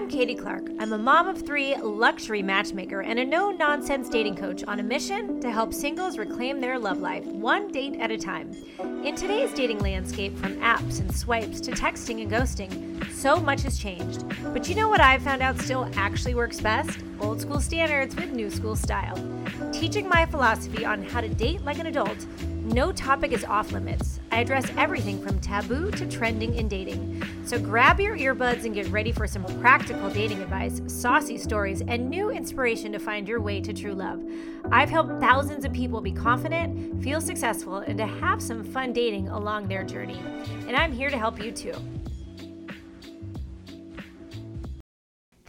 I'm Katy Clark. I'm a mom of three, luxury matchmaker, and a no nonsense dating coach on a mission to help singles reclaim their love life one date at a time. In today's dating landscape, from apps and swipes to texting and ghosting, so much has changed. But you know what I've found out still actually works best? Old school standards with new school style. Teaching my philosophy on how to date like an adult no topic is off limits. I address everything from taboo to trending in dating. So grab your earbuds and get ready for some practical dating advice, saucy stories, and new inspiration to find your way to true love. I've helped thousands of people be confident, feel successful, and to have some fun dating along their journey. And I'm here to help you too.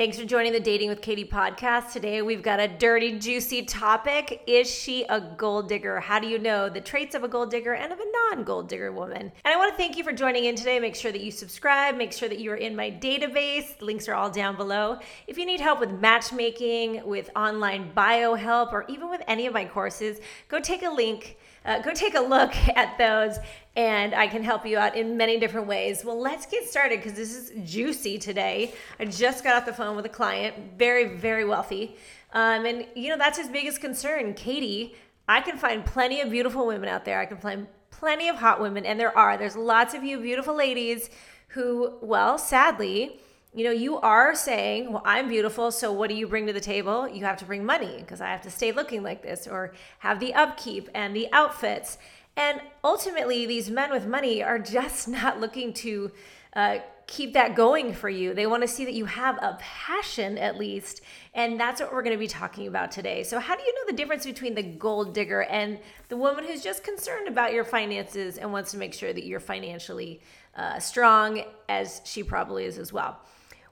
Thanks for joining the Dating with Katy podcast. Today we've got a dirty, juicy topic. Is she a gold digger? How do you know the traits of a gold digger and of a non gold digger woman? And I want to thank you for joining in today. Make sure that you subscribe, make sure that you are in my database. Links are all down below. If you need help with matchmaking, with online bio help, or even with any of my courses, go take a link. Uh, go take a look at those and I can help you out in many different ways. Well, let's get started because this is juicy today. I just got off the phone with a client, very, very wealthy. Um, and, you know, that's his biggest concern. Katy, I can find plenty of beautiful women out there. I can find plenty of hot women, and there are. There's lots of you beautiful ladies who, well, sadly, you know, you are saying, Well, I'm beautiful, so what do you bring to the table? You have to bring money because I have to stay looking like this, or have the upkeep and the outfits. And ultimately, these men with money are just not looking to uh, keep that going for you. They want to see that you have a passion at least. And that's what we're going to be talking about today. So, how do you know the difference between the gold digger and the woman who's just concerned about your finances and wants to make sure that you're financially uh, strong, as she probably is as well?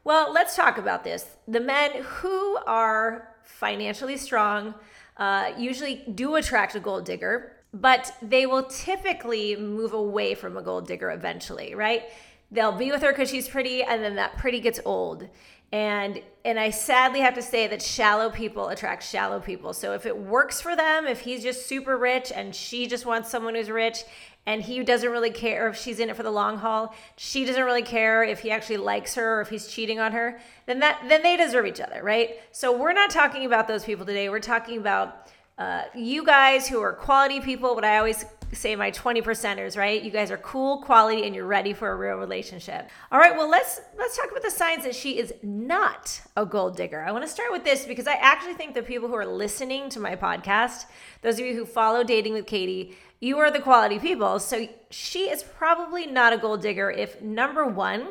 Well, let's talk about this. The men who are financially strong uh, usually do attract a gold digger but they will typically move away from a gold digger eventually, right? They'll be with her because she's pretty, and then that pretty gets old. And and I sadly have to say that shallow people attract shallow people. So if it works for them, if he's just super rich and she just wants someone who's rich and he doesn't really care if she's in it for the long haul, she doesn't really care if he actually likes her or if he's cheating on her, then that then they deserve each other, right? So we're not talking about those people today. We're talking about uh, you guys who are quality people, what I always say my 20 percenters, right? You guys are cool, quality, and you're ready for a real relationship. All right, well let's let's talk about the signs that she is not a gold digger. I want to start with this because I actually think the people who are listening to my podcast, those of you who follow Dating with Katy, you are the quality people. So she is probably not a gold digger if number one,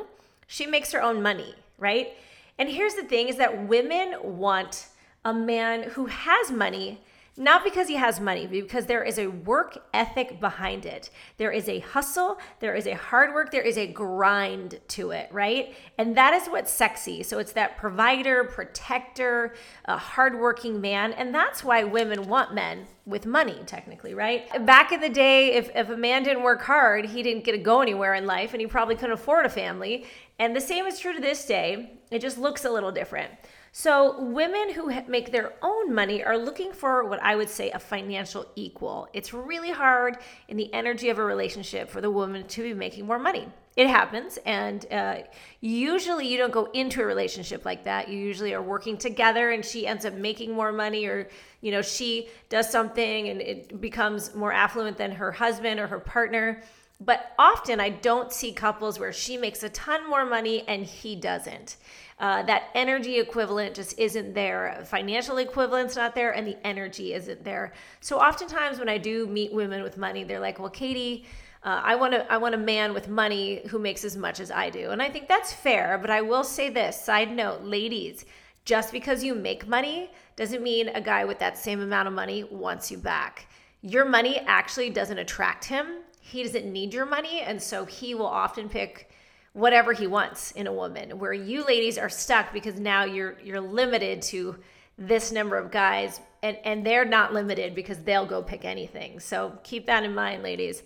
she makes her own money, right? And here's the thing is that women want a man who has money not because he has money, but because there is a work ethic behind it. There is a hustle, there is a hard work, there is a grind to it, right? And that is what's sexy. So it's that provider, protector, a hardworking man. And that's why women want men with money, technically, right? Back in the day, if, if a man didn't work hard, he didn't get to go anywhere in life and he probably couldn't afford a family. And the same is true to this day. It just looks a little different. So, women who make their own money are looking for what I would say a financial equal. It's really hard in the energy of a relationship for the woman to be making more money. It happens, and uh, usually you don't go into a relationship like that. You usually are working together, and she ends up making more money, or you know, she does something and it becomes more affluent than her husband or her partner. But often I don't see couples where she makes a ton more money and he doesn't. Uh, that energy equivalent just isn't there. Financial equivalent's not there, and the energy isn't there. So oftentimes when I do meet women with money, they're like, "Well, Katy." Uh, I want a, I want a man with money who makes as much as I do. And I think that's fair, but I will say this side note, ladies, just because you make money doesn't mean a guy with that same amount of money wants you back. Your money actually doesn't attract him he doesn't need your money and so he will often pick whatever he wants in a woman where you ladies are stuck because now you're you're limited to this number of guys and and they're not limited because they'll go pick anything so keep that in mind ladies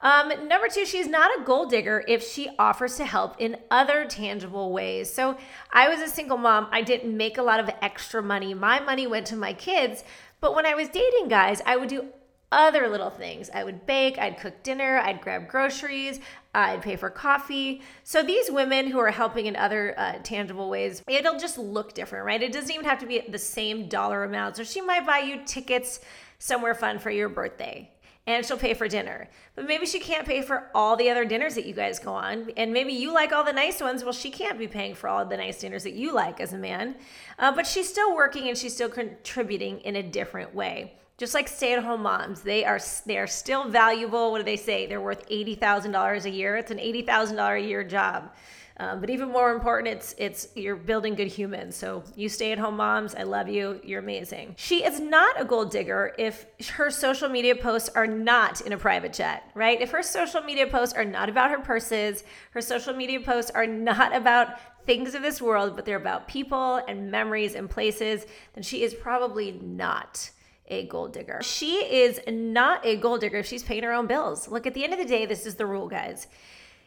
um, number two, she's not a gold digger if she offers to help in other tangible ways. So I was a single mom. I didn't make a lot of extra money. My money went to my kids. But when I was dating guys, I would do other little things. I would bake, I'd cook dinner, I'd grab groceries, I'd pay for coffee. So these women who are helping in other uh, tangible ways, it'll just look different, right? It doesn't even have to be the same dollar amount. So she might buy you tickets somewhere fun for your birthday and she'll pay for dinner. But maybe she can't pay for all the other dinners that you guys go on. And maybe you like all the nice ones. Well, she can't be paying for all the nice dinners that you like as a man. Uh, but she's still working and she's still contributing in a different way. Just like stay-at-home moms, they are they are still valuable. What do they say? They're worth eighty thousand dollars a year. It's an eighty thousand dollar a year job. Um, but even more important, it's it's you're building good humans. So you stay at home moms, I love you. You're amazing. She is not a gold digger if her social media posts are not in a private jet, right? If her social media posts are not about her purses, her social media posts are not about things of this world, but they're about people and memories and places, then she is probably not a gold digger. She is not a gold digger if she's paying her own bills. Look, at the end of the day, this is the rule, guys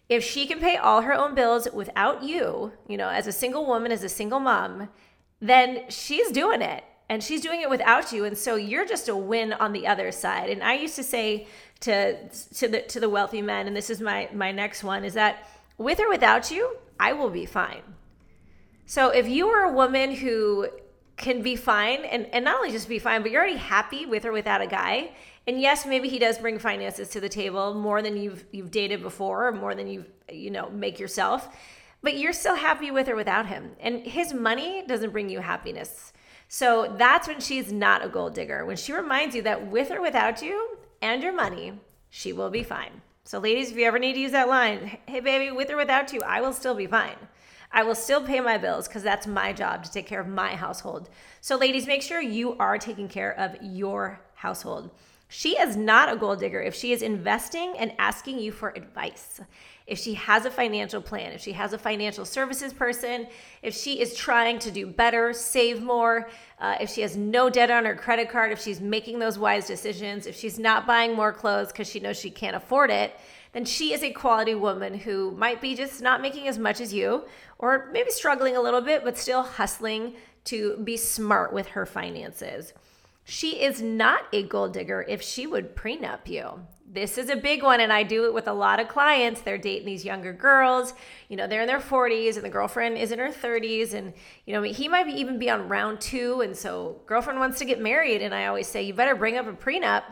if she can pay all her own bills without you, you know, as a single woman, as a single mom, then she's doing it and she's doing it without you and so you're just a win on the other side and i used to say to to the to the wealthy men and this is my my next one is that with or without you i will be fine so if you are a woman who can be fine and, and not only just be fine but you're already happy with or without a guy and yes, maybe he does bring finances to the table more than you've you've dated before, or more than you you know make yourself. But you're still happy with or without him, and his money doesn't bring you happiness. So that's when she's not a gold digger. When she reminds you that with or without you and your money, she will be fine. So, ladies, if you ever need to use that line, hey, baby, with or without you, I will still be fine. I will still pay my bills because that's my job to take care of my household. So, ladies, make sure you are taking care of your household. She is not a gold digger if she is investing and asking you for advice. If she has a financial plan, if she has a financial services person, if she is trying to do better, save more, uh, if she has no debt on her credit card, if she's making those wise decisions, if she's not buying more clothes because she knows she can't afford it, then she is a quality woman who might be just not making as much as you, or maybe struggling a little bit, but still hustling to be smart with her finances. She is not a gold digger if she would prenup you. This is a big one, and I do it with a lot of clients. They're dating these younger girls. You know, they're in their 40s, and the girlfriend is in her 30s. And, you know, he might even be on round two. And so, girlfriend wants to get married. And I always say, you better bring up a prenup.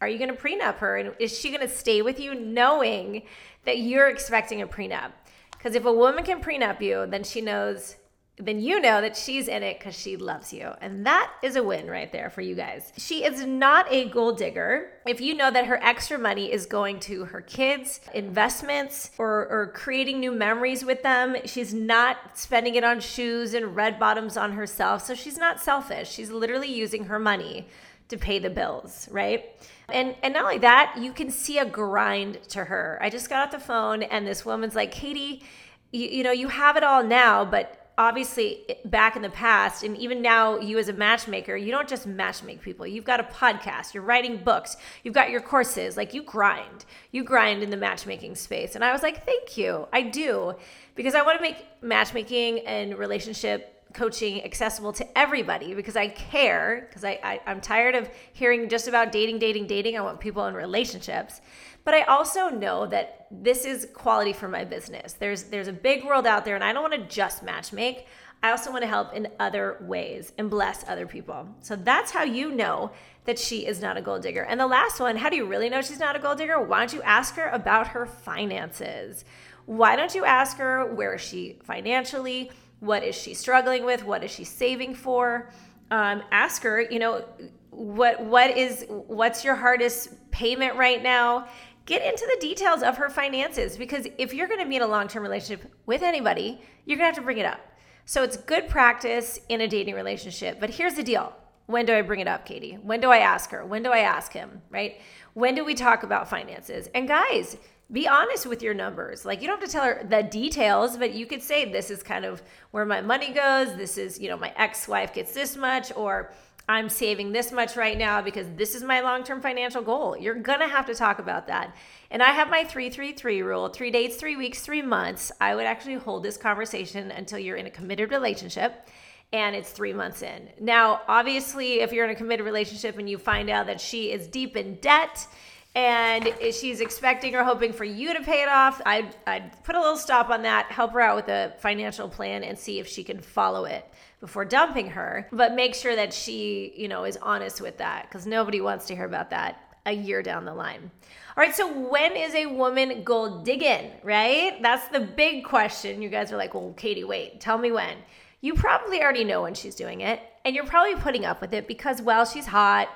Are you going to prenup her? And is she going to stay with you knowing that you're expecting a prenup? Because if a woman can prenup you, then she knows then you know that she's in it because she loves you. And that is a win right there for you guys. She is not a gold digger if you know that her extra money is going to her kids, investments, or, or creating new memories with them. She's not spending it on shoes and red bottoms on herself. So she's not selfish. She's literally using her money to pay the bills, right? And and not only that, you can see a grind to her. I just got off the phone and this woman's like, Katy, you, you know, you have it all now, but obviously back in the past and even now you as a matchmaker you don't just matchmake people. You've got a podcast you're writing books you've got your courses like you grind. You grind in the matchmaking space. And i was like thank you. I do. Because i want to make matchmaking and relationship coaching accessible to everybody because I care because I, I I'm tired of hearing just about dating, dating, dating. I want people in relationships. But I also know that this is quality for my business. There's there's a big world out there and I don't want to just match make. I also want to help in other ways and bless other people. So that's how you know that she is not a gold digger. And the last one, how do you really know she's not a gold digger? Why don't you ask her about her finances? Why don't you ask her where is she financially? What is she struggling with? What is she saving for? Um, ask her, you know, what what is what's your hardest payment right now? get into the details of her finances because if you're going to be in a long term relationship with anybody, you're going to have to bring it up. So it's good practice in a dating relationship. But here's the deal when do I bring it up, Katy? When do I ask her? When do I ask him, right? When do we talk about finances? And guys, be honest with your numbers. Like you don't have to tell her the details, but you could say this is kind of where my money goes. This is, you know, my ex-wife gets this much or I'm saving this much right now because this is my long term financial goal. You're going to have to talk about that. And I have my 333 rule three dates, three weeks, three months. I would actually hold this conversation until you're in a committed relationship. and it's three months in. Now, obviously, if you're in a committed relationship and you find out that she is deep in debt and she's expecting or hoping for you to pay it off, I'd, I'd put a little stop on that, help her out with a financial plan, and see if she can follow it before dumping her. But make sure that she, you know, is honest with that because nobody wants to hear about that a year down the line. All right, so when is a woman gold digging, right? That's the big question. You guys are like, well, Katy, wait, tell me when. You probably already know when she's doing it, and you're probably putting up with it because, well, she's hot.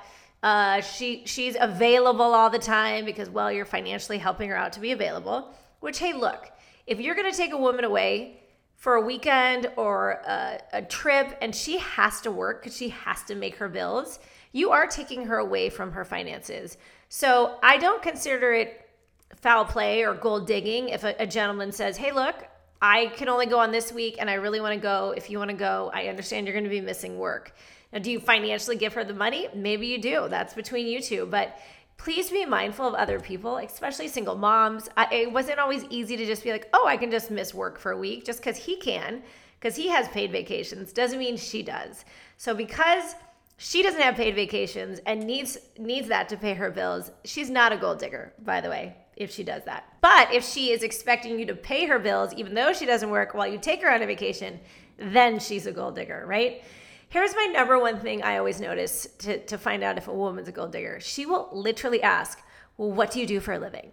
Uh, she she's available all the time because, well, you're financially helping her out to be available. Which, hey, look, if you're gonna take a woman away for a weekend or a, a trip and she has to work because she has to make her bills, you are taking her away from her finances. So I don't consider it foul play or gold digging if a, a gentleman says, hey, look, I can only go on this week and I really want to go. If you want to go, I understand you're going to be missing work. Now, do you financially give her the money? Maybe you do. That's between you two. But please be mindful of other people, especially single moms. I, it wasn't always easy to just be like, oh, I can just miss work for a week just because he can, because he has paid vacations, doesn't mean she does. So because she doesn't have paid vacations and needs needs that to pay her bills. She's not a gold digger, by the way, if she does that. But if she is expecting you to pay her bills even though she doesn't work while you take her on a vacation, then she's a gold digger, right? Here's my number one thing I always notice to, to find out if a woman's a gold digger. She will literally ask, Well, what do you do for a living?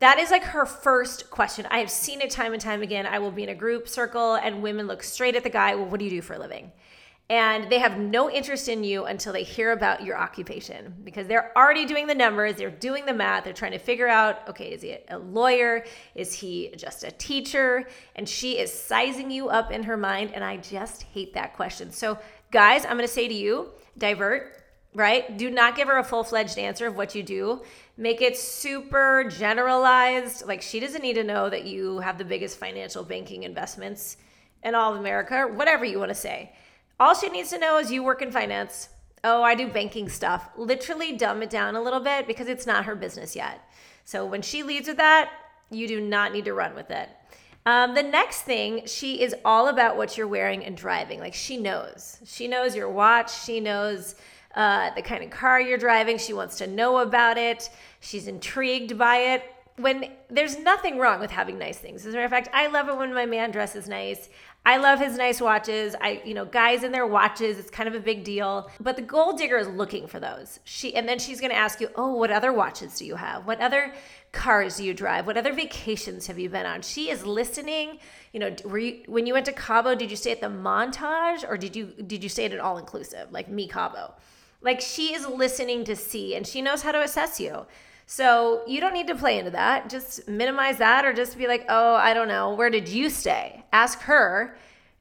That is like her first question. I have seen it time and time again. I will be in a group circle and women look straight at the guy, Well, what do you do for a living? And they have no interest in you until they hear about your occupation because they're already doing the numbers, they're doing the math, they're trying to figure out okay, is he a lawyer? Is he just a teacher? And she is sizing you up in her mind, and I just hate that question. So, guys, I'm gonna say to you, divert, right? Do not give her a full fledged answer of what you do. Make it super generalized. Like, she doesn't need to know that you have the biggest financial banking investments in all of America, whatever you wanna say all she needs to know is you work in finance. Oh, I do banking stuff. Literally dumb it down a little bit because it's not her business yet. So when she leads with that, you do not need to run with it. Um, the next thing, she is all about what you're wearing and driving. Like she knows. She knows your watch. She knows uh, the kind of car you're driving. She wants to know about it. She's intrigued by it. When there's nothing wrong with having nice things. As a matter of fact, I love it when my man dresses nice. I love his nice watches. I, you know, guys in their watches, it's kind of a big deal. But the gold digger is looking for those. She and then she's gonna ask you, oh, what other watches do you have? What other cars do you drive? What other vacations have you been on? She is listening. You know, you when you went to Cabo, did you stay at the Montage or did you did you stay at an all inclusive like ME Cabo? Like she is listening to see and she knows how to assess you. So you don't need to play into that. Just minimize that or just be like, oh, I don't know, where did you stay? Ask her.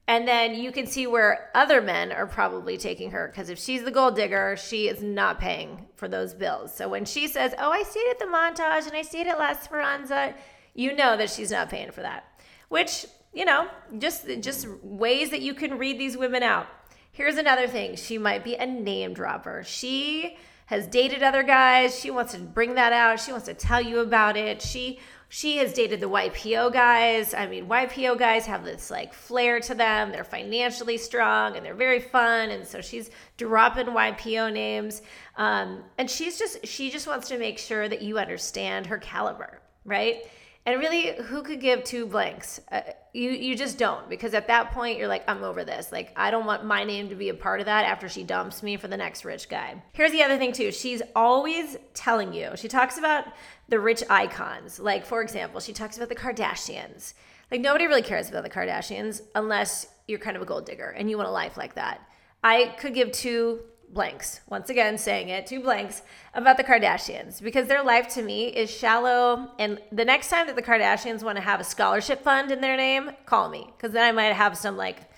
And then you can see where other men are probably taking her. Because if she's the gold digger, she is not paying for those bills. So when she says, oh, I stayed at the Montage and I stayed at La Esperanza, you know that she's not paying for that. Which, you know, just just ways that you can read these women out. Here's another thing. She might be a name dropper. She has dated other guys. She wants to bring that out. She wants to tell you about it. She she has dated the YPO guys. I mean, YPO guys have this like flair to them. They're financially strong and they're very fun. And so she's dropping YPO names. Um, and she's just, she just wants to make sure that you understand her caliber, right? And really, who could give two blanks? Uh, you you just don't because at that point you're like I'm over this. Like I don't want my name to be a part of that after she dumps me for the next rich guy. Here's the other thing too. She's always telling you. She talks about the rich icons. Like for example, she talks about the Kardashians. Like nobody really cares about the Kardashians unless you're kind of a gold digger and you want a life like that. I could give two blanks. Once again, saying it, two blanks about the Kardashians because their life to me is shallow. And the next time that the Kardashians want to have a scholarship fund in their name, call me because then I might have some like,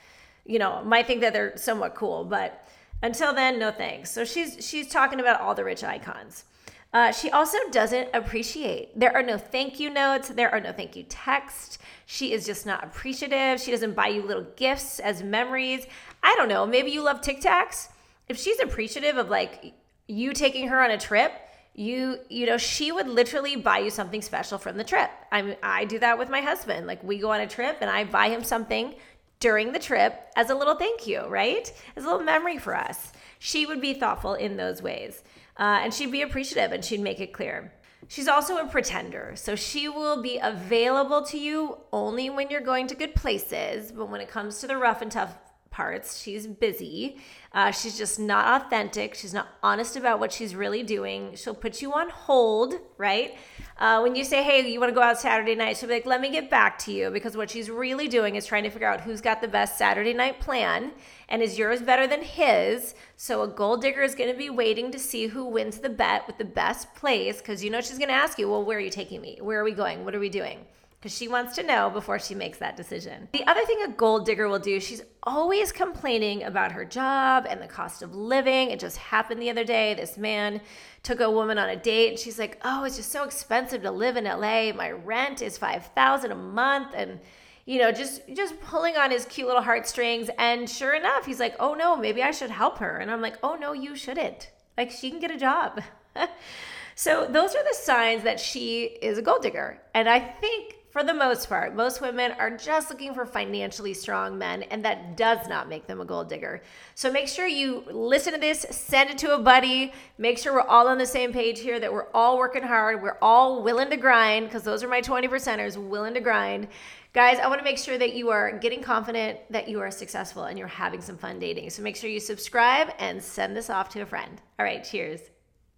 you know, might think that they're somewhat cool. But until then, no thanks. So she's she's talking about all the rich icons. Uh, she also doesn't appreciate. There are no thank you notes. There are no thank you texts. She is just not appreciative. She doesn't buy you little gifts as memories. I don't know. Maybe you love Tic Tacs if she's appreciative of like you taking her on a trip, you you know she would literally buy you something special from the trip. I mean, I do that with my husband. Like we go on a trip and I buy him something during the trip as a little thank you, right? As a little memory for us. She would be thoughtful in those ways. Uh, and she'd be appreciative and she'd make it clear. She's also a pretender, so she will be available to you only when you're going to good places. But when it comes to the rough and tough parts. She's busy. Uh, she's just not authentic. She's not honest about what she's really doing. She'll put you on hold, right? Uh, when you say, hey, you want to go out Saturday night, she'll be like, let me get back to you because what she's really doing is trying to figure out who's got the best Saturday night plan and is yours better than his. So a gold digger is going to be waiting to see who wins the bet with the best place because you know she's going to ask you, well, where are you taking me? Where are we going? What are we doing? Because she wants to know before she makes that decision. The other thing a gold digger will do, she's always complaining about her job and the cost of living. It just happened the other day. This man took a woman on a date and she's like, "Oh, it's just so expensive to live in LA. My rent is 5,000 a month and you know, just just pulling on his cute little heartstrings and sure enough, he's like, "Oh no, maybe I should help her." And I'm like, "Oh no, you shouldn't. Like she can get a job." so, those are the signs that she is a gold digger. And I think for the most part, most women are just looking for financially strong men, and that does not make them a gold digger. So make sure you listen to this, send it to a buddy, make sure we're all on the same page here, that we're all working hard, we're all willing to grind, because those are my 20 percenters, willing to grind. Guys, I want to make sure that you are getting confident that you are successful and you're having some fun dating. So make sure you subscribe and send this off to a friend. All right, cheers.